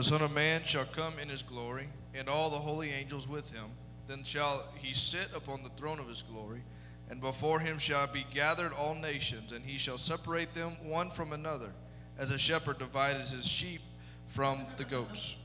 the Son of Man shall come in his glory, and all the holy angels with him. Then shall he sit upon the throne of his glory, and before him shall be gathered all nations, and he shall separate them one from another, as a shepherd divides his sheep from the goats.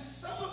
some of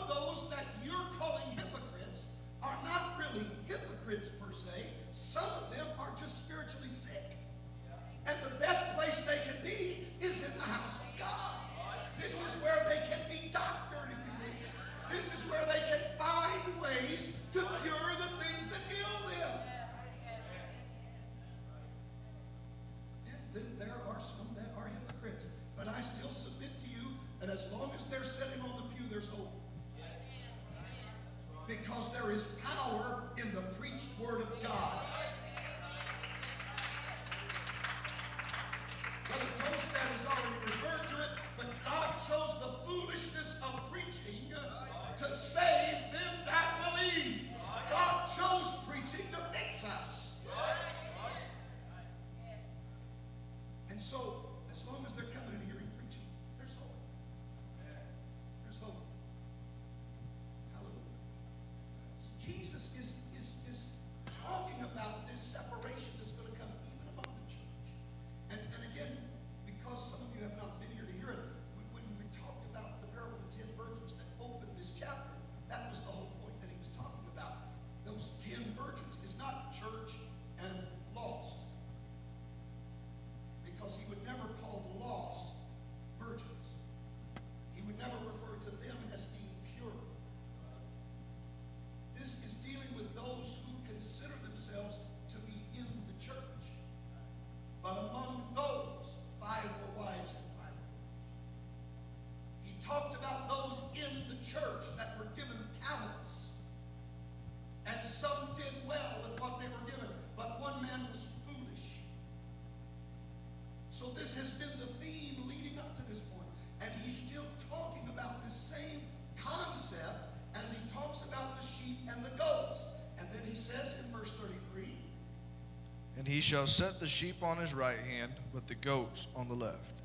he shall set the sheep on his right hand, but the goats on the left.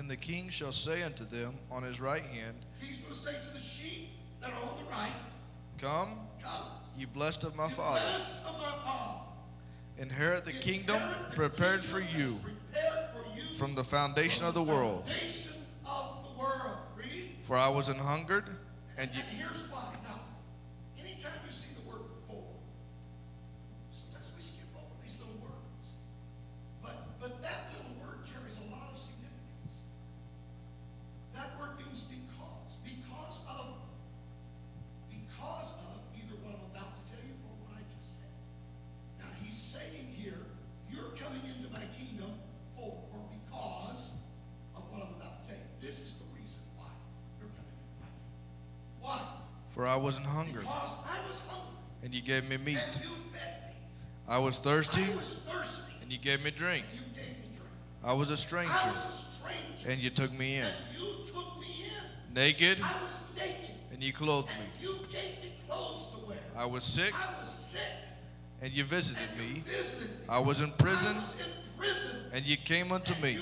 Then the king shall say unto them on his right hand, He's going to say to the sheep that are on the right, Come, come ye blessed of my, father, inherit the, kingdom, prepared, for you, from the foundation, of, the world. For I was an hungered, and, and. me meat. I was thirsty, and you gave me drink. I was a stranger, and you took me in. Naked, and you clothed me. I was sick, and you visited me. I was in prison, and you came unto me.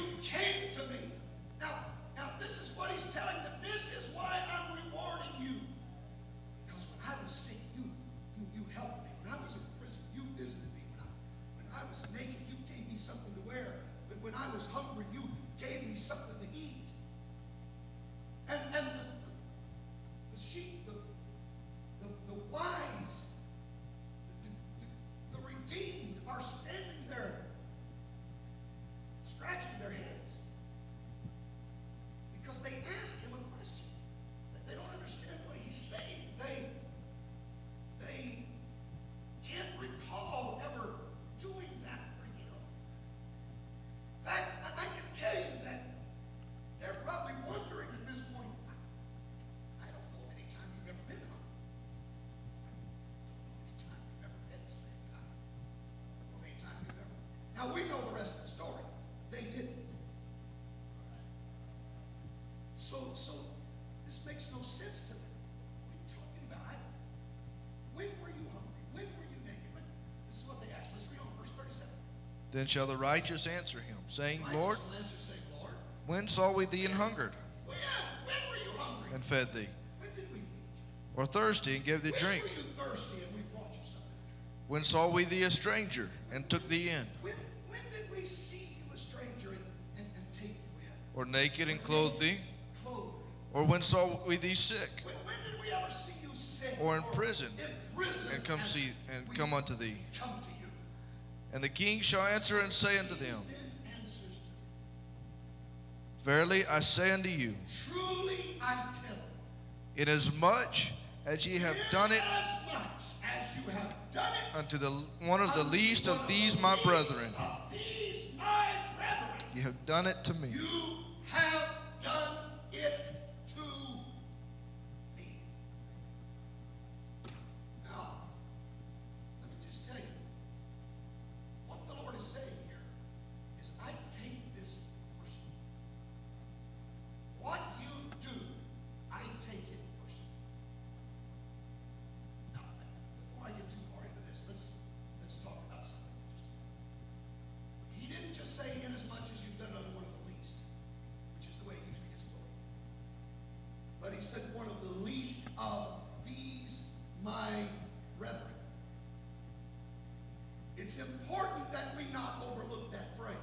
we know the rest of the story. They didn't. So, so this makes no sense to them. What are you talking about? When were you hungry? When were you naked? When, this is what they asked. Let's read on verse 37. Then shall the righteous answer him, saying, Lord, answer, say, Lord, when saw we thee and hungered? When? When were you hungry? And fed thee. When did we Or thirsty and gave thee when drink? When saw we thee a stranger and took thee in? When naked and clothed thee? Or when saw we thee sick? Or in prison? And come see and come unto thee. And the king shall answer and say unto them, Verily I say unto you, Truly I tell you, inasmuch as ye have done it unto the one of the least of these my brethren, you have done it to me. my brethren. It's important that we not overlook that phrase.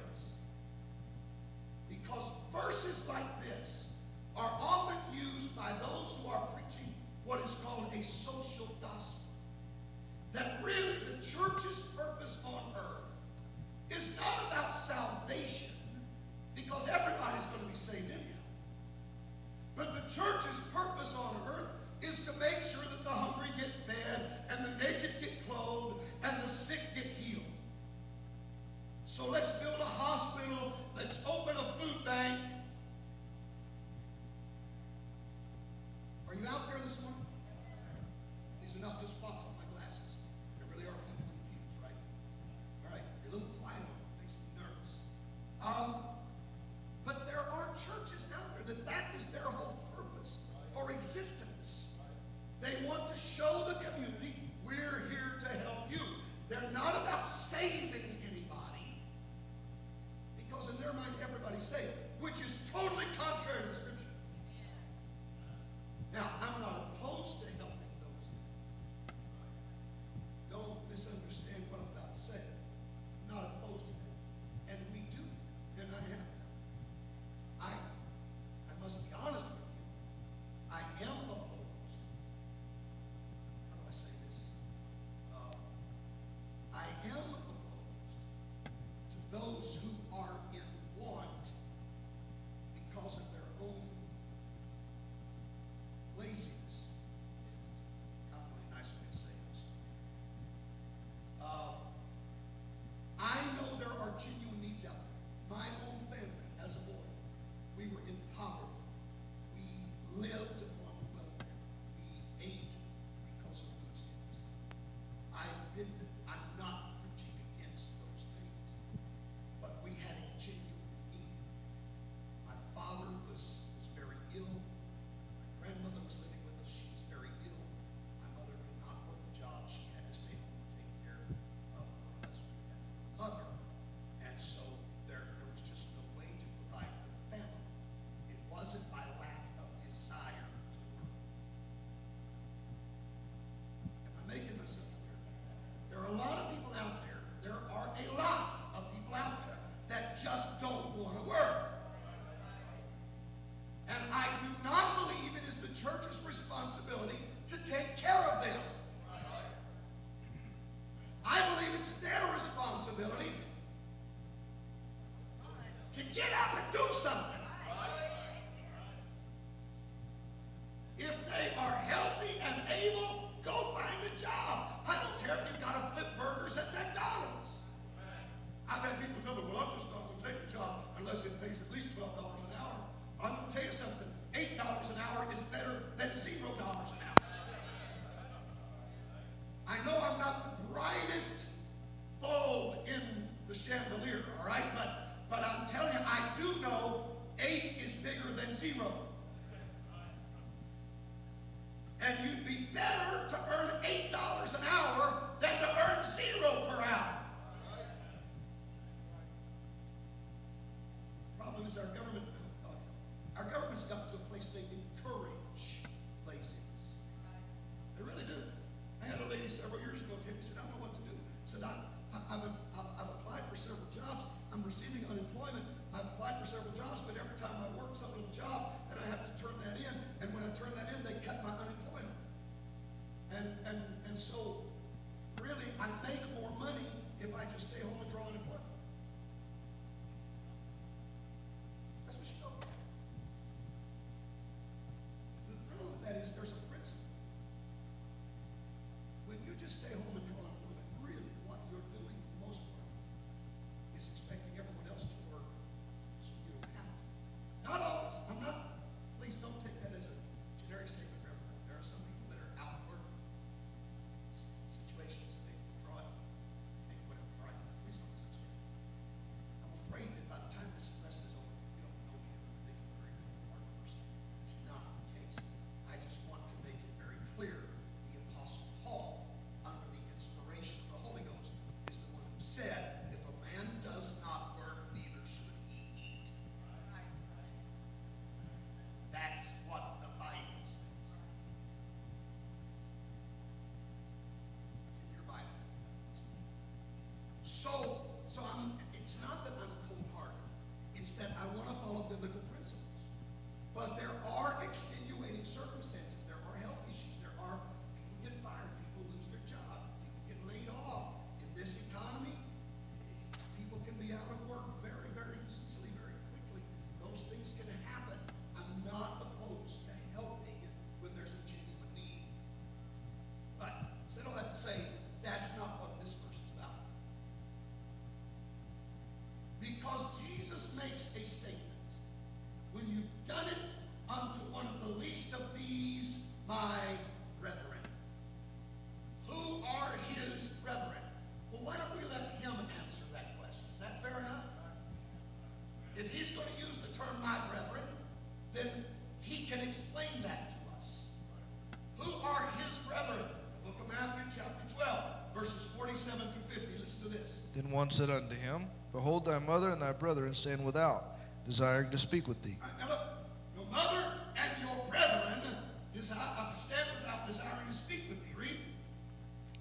So, so I'm, it's not that I'm cold-hearted. It's that I want to follow biblical principles. But there are extenuating circumstances. One said unto him, Behold, thy mother and thy brethren stand without, desiring to speak with thee. Your mother and your brethren desire, uh, stand without desiring to speak with thee. Read.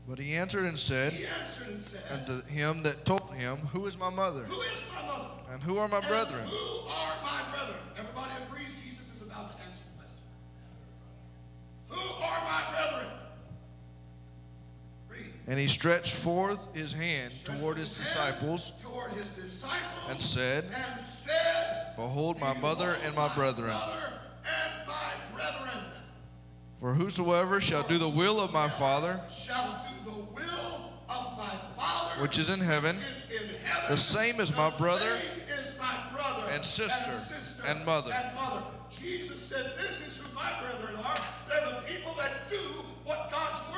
But he answered and said He answered and said, unto him that told him, Who is my mother? Who is my mother? And who are my And brethren? Who And he stretched forth his hand toward his disciples, and said, Behold my mother and my brethren. For whosoever shall do the will of my Father, will which is in heaven, is in heaven. the same is my brother my brother and sister and mother. And mother. Jesus said, "This is who my brethren are. They're the people that do what God's word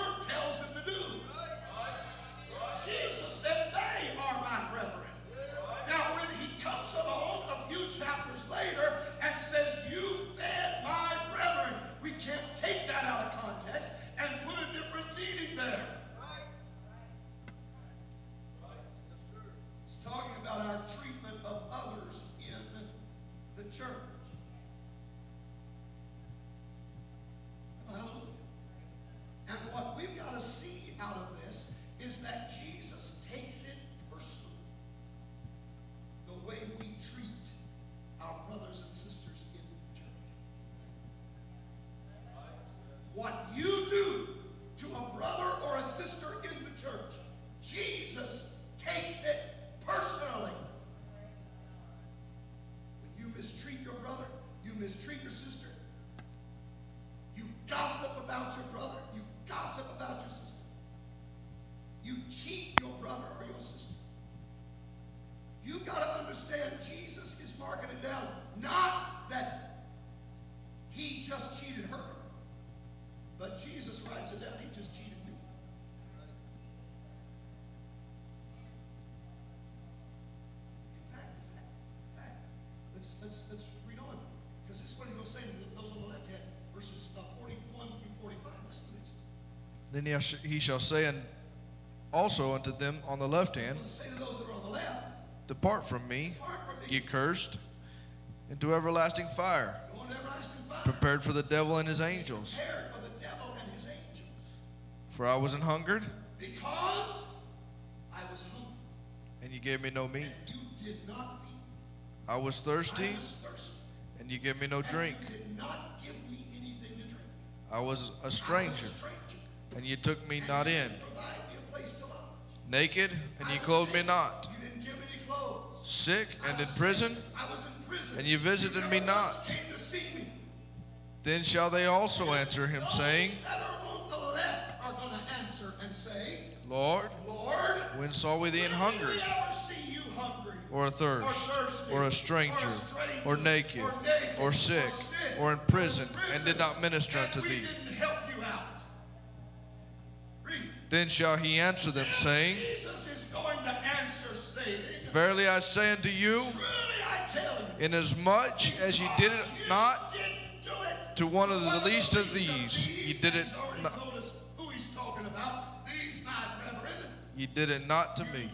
let's, read on. Because this is what he's going to say to those on the left hand, verses uh, 41 through 45. Listen to this. then he sh- he shall say and also unto them on the left hand, He's going to say to those that are on the left, Depart from me, Depart from me. ye cursed, into everlasting fire, everlasting fire. prepared for the devil and his angels. For and his angels. For I was an hungered, Because I was hungry, and you gave me no meat. and you did not. I was thirsty, and you gave me no drink. you. I was a stranger, and you took me not in. Naked, and ye clothed me not. You. Sick, and in prison, and you visited me not. Then shall they also answer him, saying, Lord, when saw we thee in hunger, did we ever see you hungry? Or athirst, or a stranger, or naked, or sick, or in prison, and did not minister unto thee? Then shall he answer them, saying, Verily I say unto you, inasmuch as ye did it not to one of the least of these, ye did it not, ye did it not to me.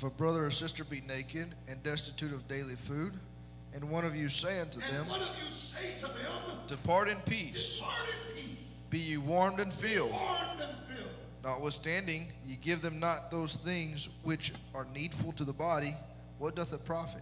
If a brother or sister be naked and destitute of daily food, and one of you say unto them, say to them Depart, in peace. Depart in peace, be ye warmed and filled. Notwithstanding, ye give them not those things which are needful to the body, what doth it profit?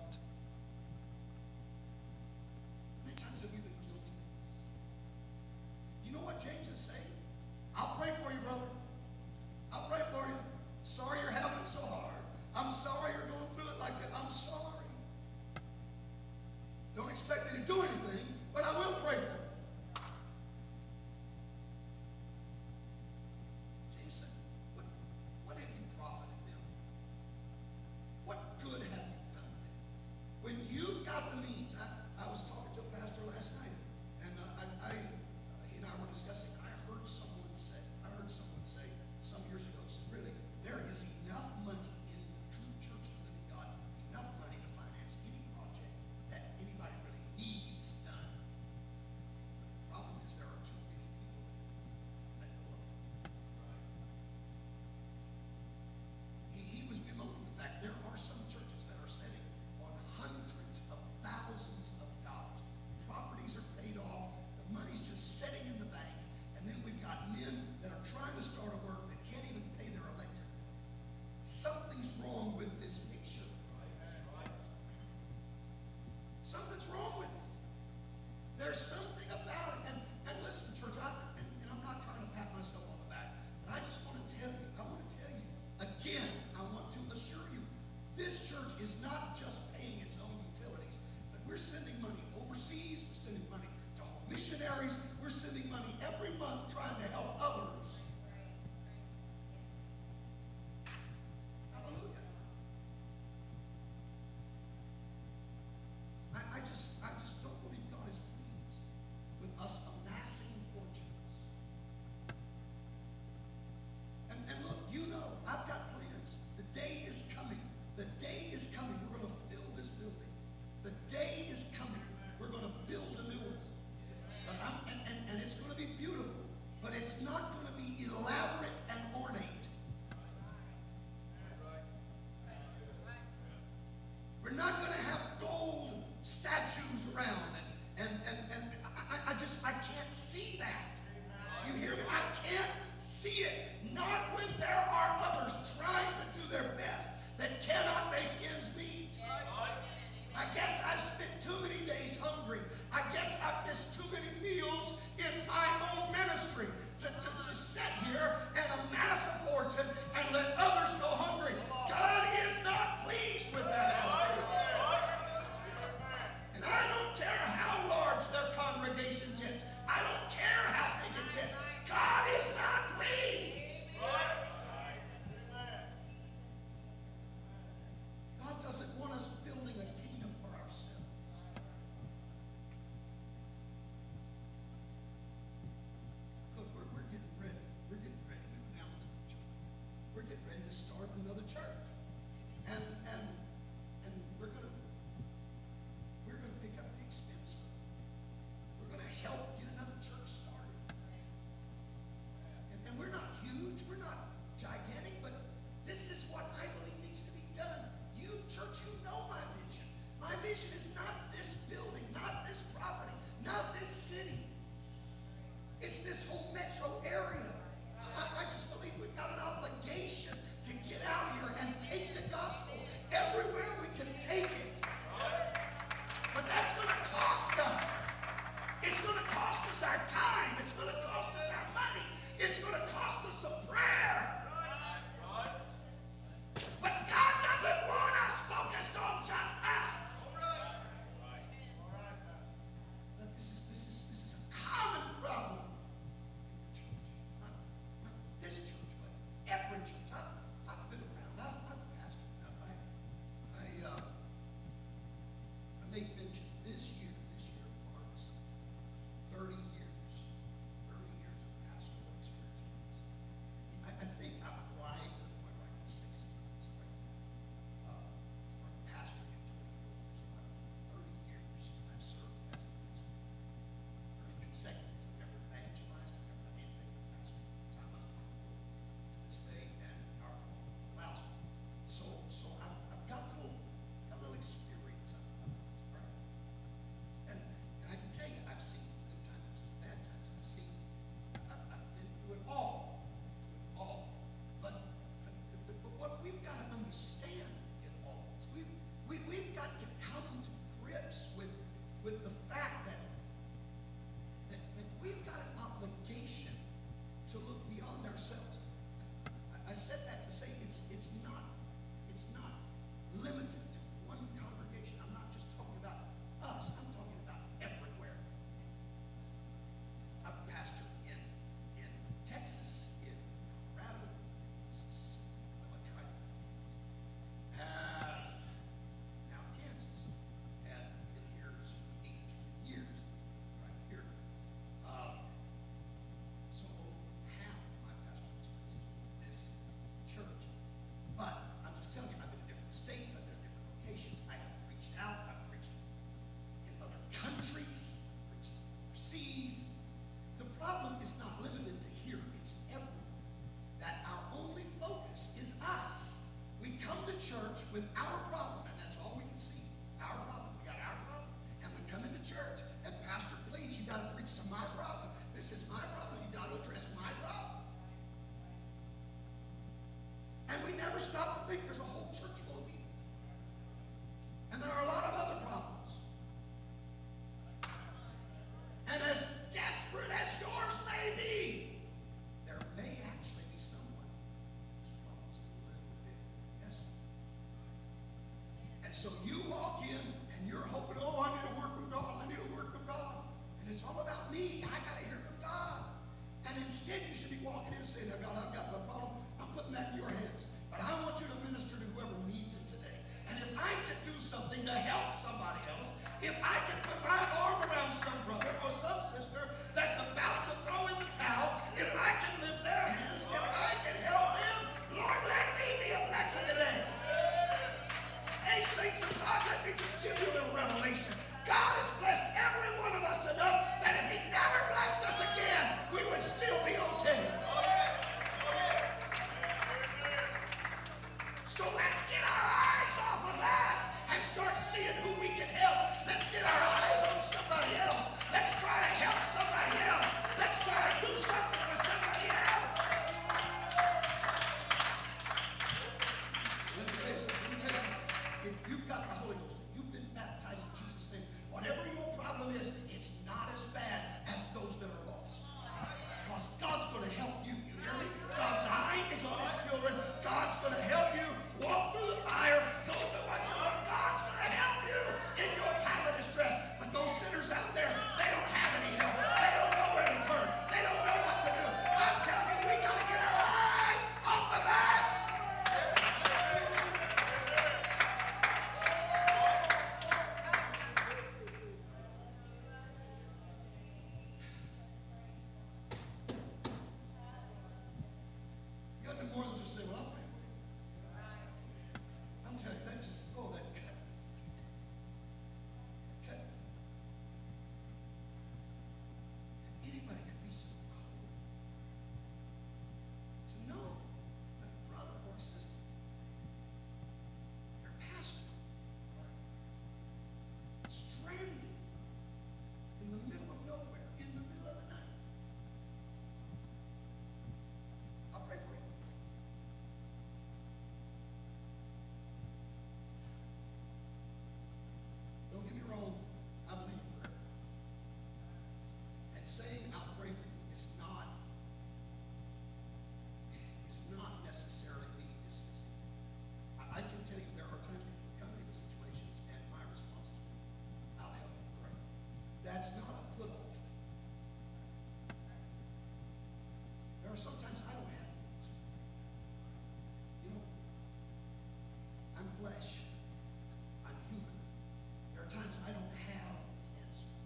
times I don't have.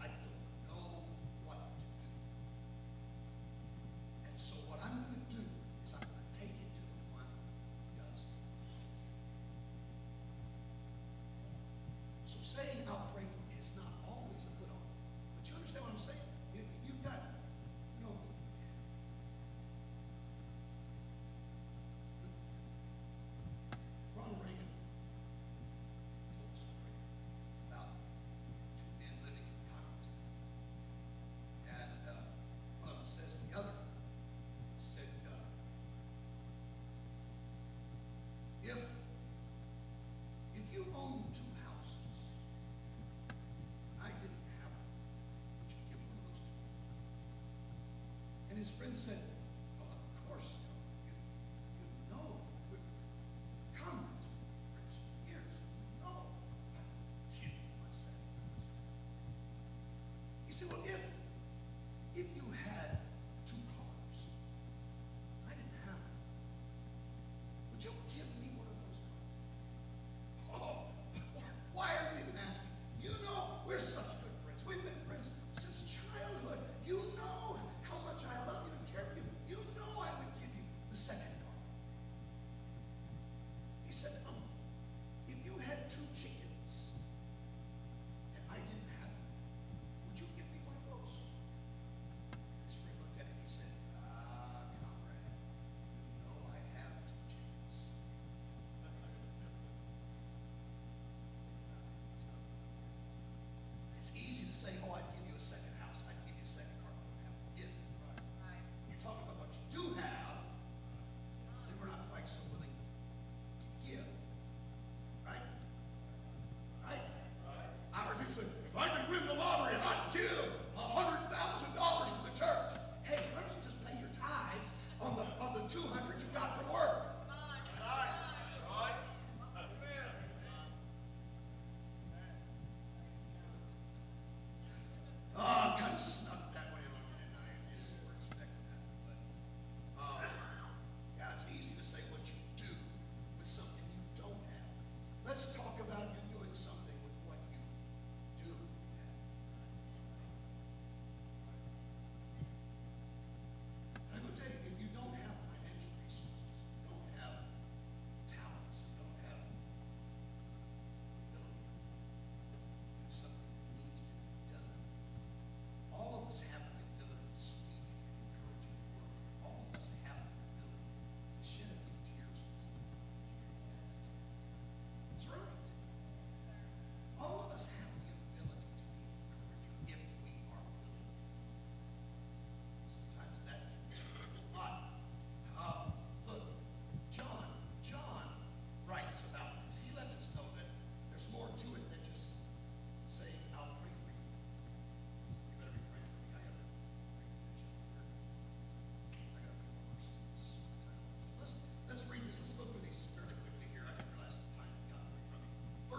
I don't know what to do. And so what I'm going to do is I'm going to take it to the one who does. So saying I'll pray is not always a good offer. But you understand what I'm saying? his friend said,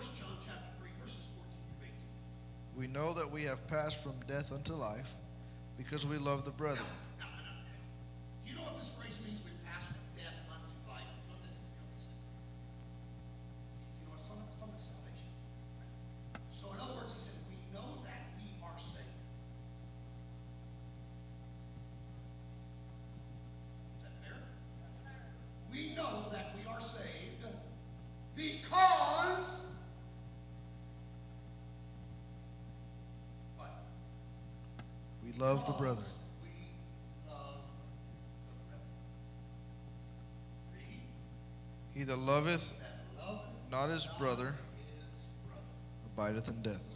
1 John chapter 3, verses 14 through 18. We know that we have passed from death unto life because we love the brethren. love the brother; He that loveth not his brother abideth in death.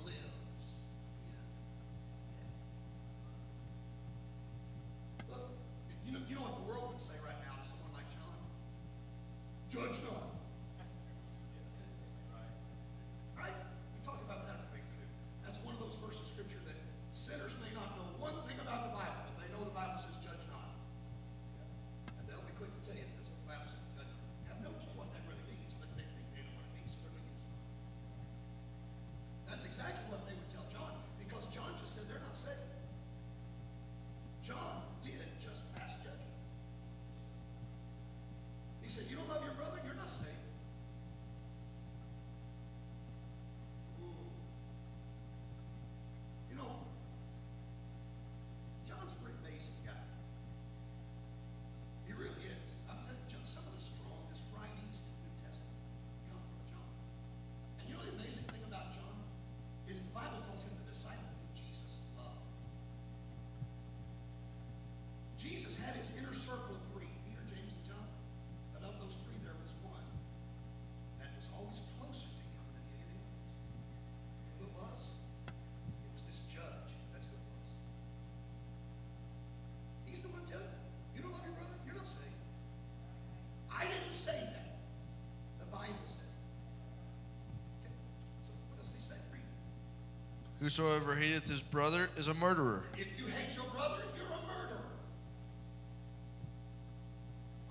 Whosoever hateth his brother is a murderer. If you hate your brother, you're a murderer.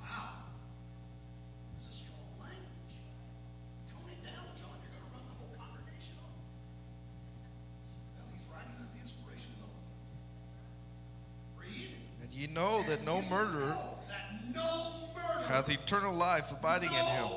Wow. That's a strong language. Tone it down, John. You're going to run the whole congregation off. Well, he's writing under the inspiration of the Lord. Read. And ye know and that no murderer that no hath eternal life abiding no. in him.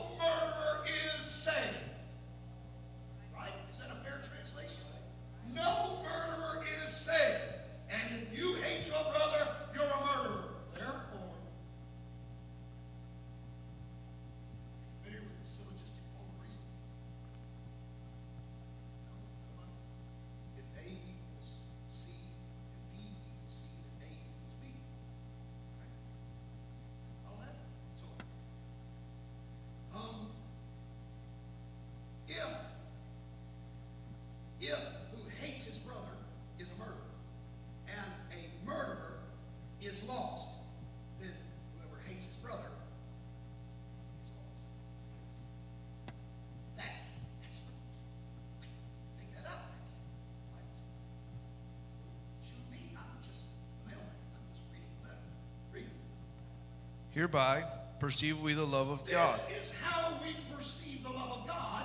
Hereby perceive we the love of God. This is how we perceive the love of God.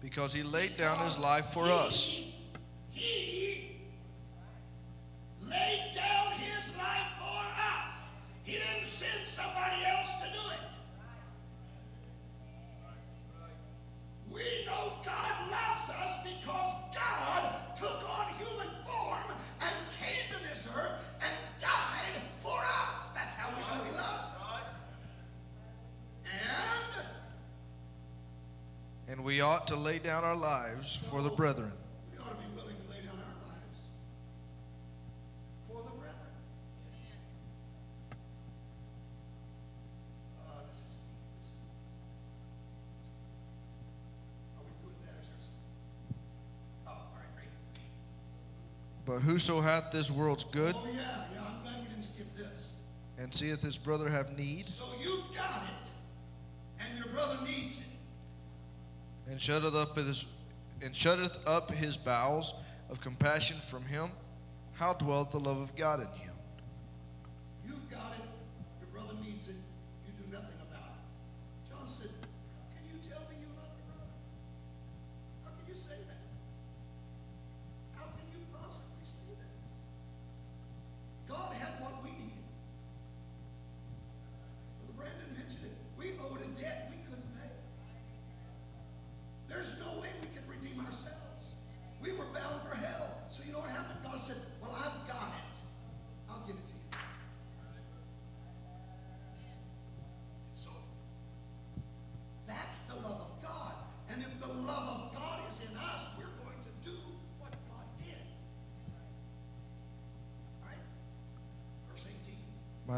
Because he laid down his life for us. And we ought to lay down our lives for the brethren. We ought to be willing to lay down our lives for the brethren. Uh, this is, this is, are we doing that oh, all right, great. But whoso hath this world's good oh, yeah, yeah, I'm glad we didn't skip this. and seeth his brother have need. So you've got it, and your brother needs it and shutteth up his, and shutteth up his bowels of compassion from him, how dwelleth the love of God in you?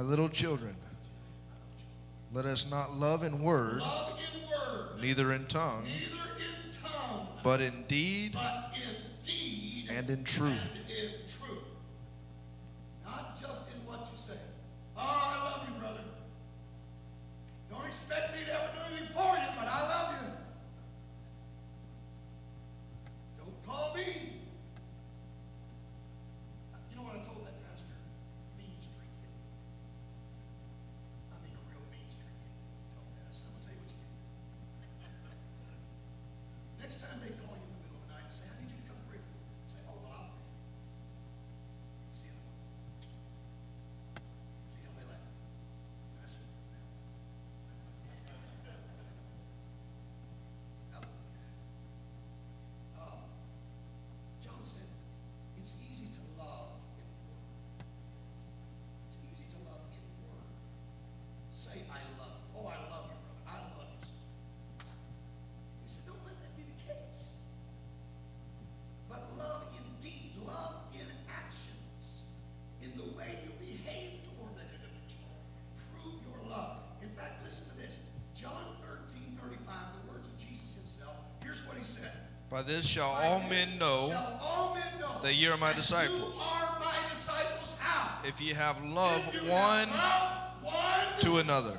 little children, let us not love in word, love in word neither, in tongue, neither in tongue, but in deed, but in deed and in truth. By this shall By all men know that you are my disciples. Are my disciples if ye have love one, one to another.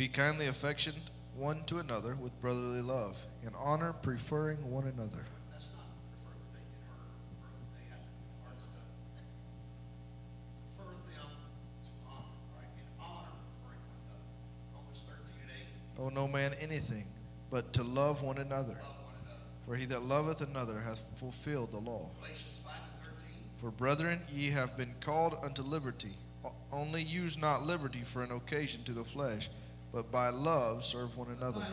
Be kindly affectioned one to another with brotherly love, in honor preferring one another. Owe no man anything but to love one another. For he that loveth another hath fulfilled the law. For brethren, ye have been called unto liberty. Only use not liberty for an occasion to the flesh but by love serve one another.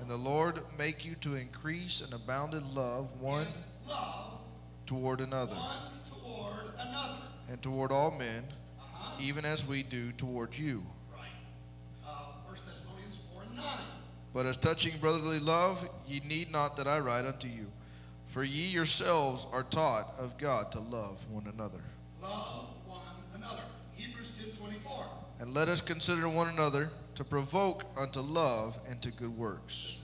And the Lord make you to increase and abound in love one love toward, another. One toward another. And toward all men, uh-huh. even as we do toward you. But as touching brotherly love, ye need not that I write unto you. For ye yourselves are taught of God to love one another. Love and let us consider one another to provoke unto love and to good works.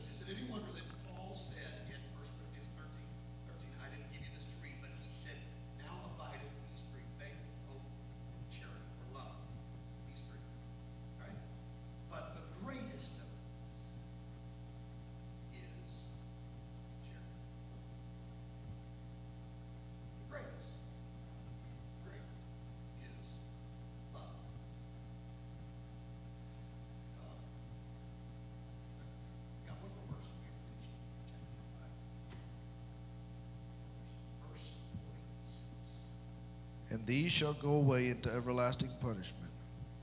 These shall go away into everlasting punishment,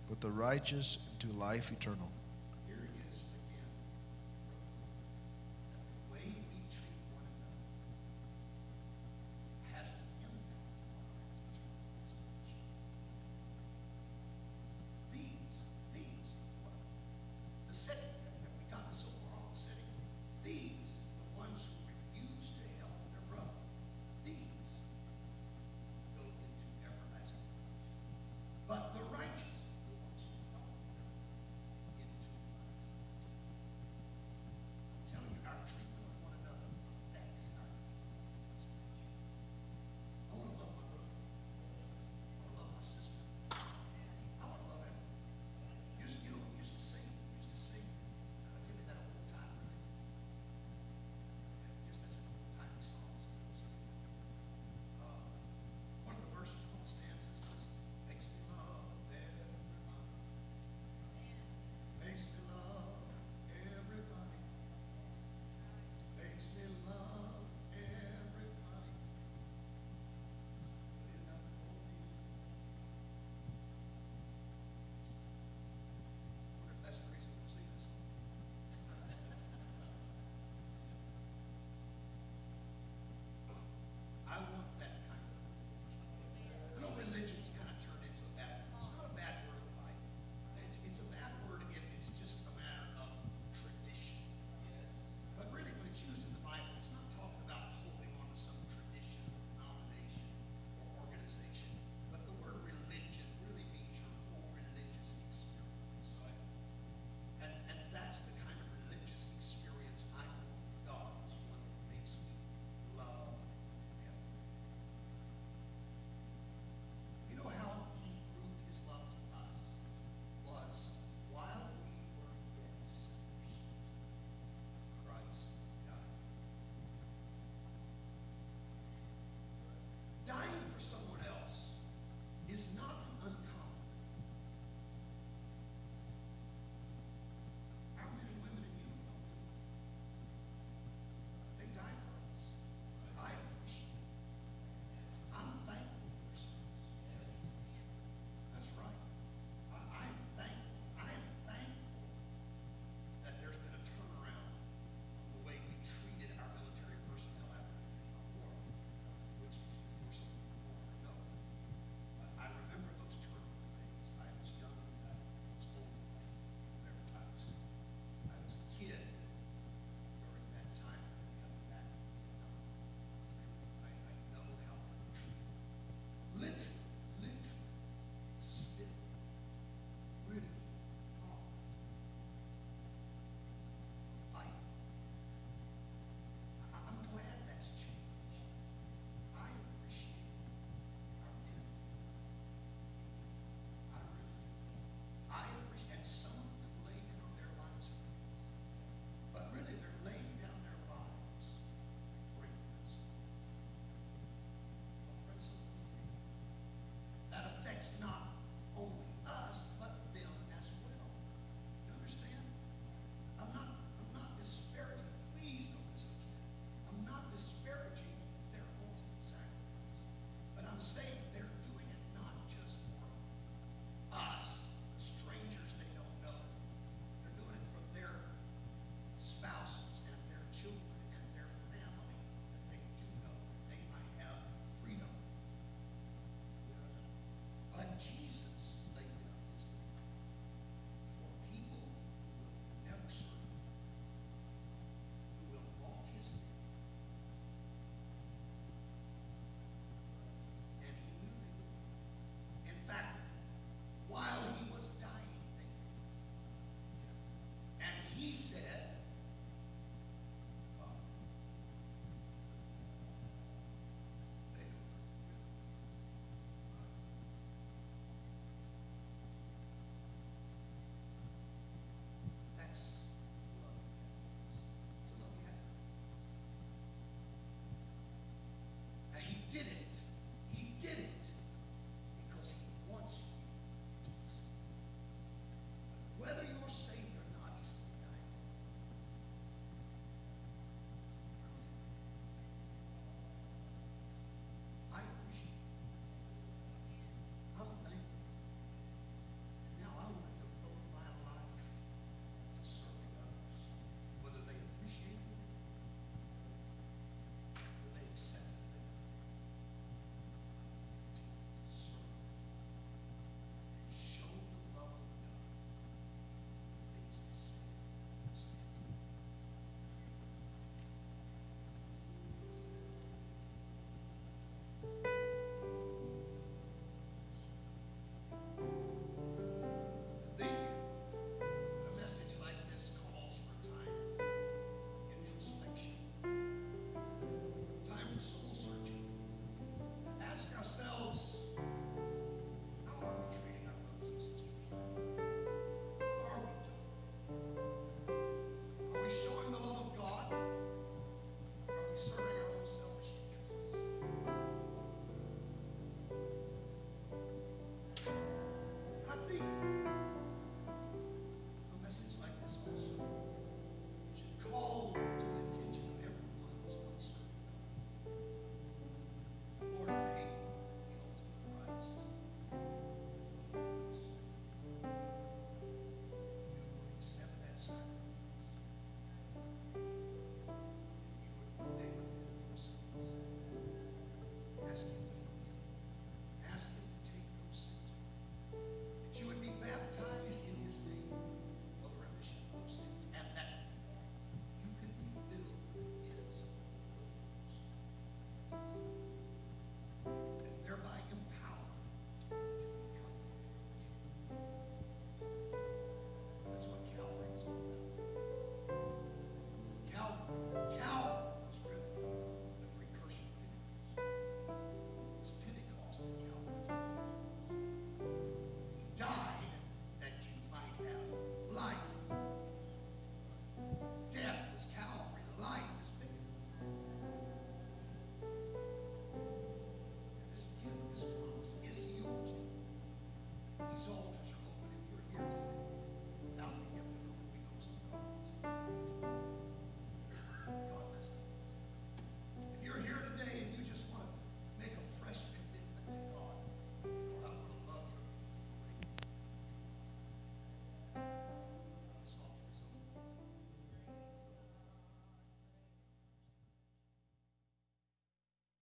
but the righteous into life eternal.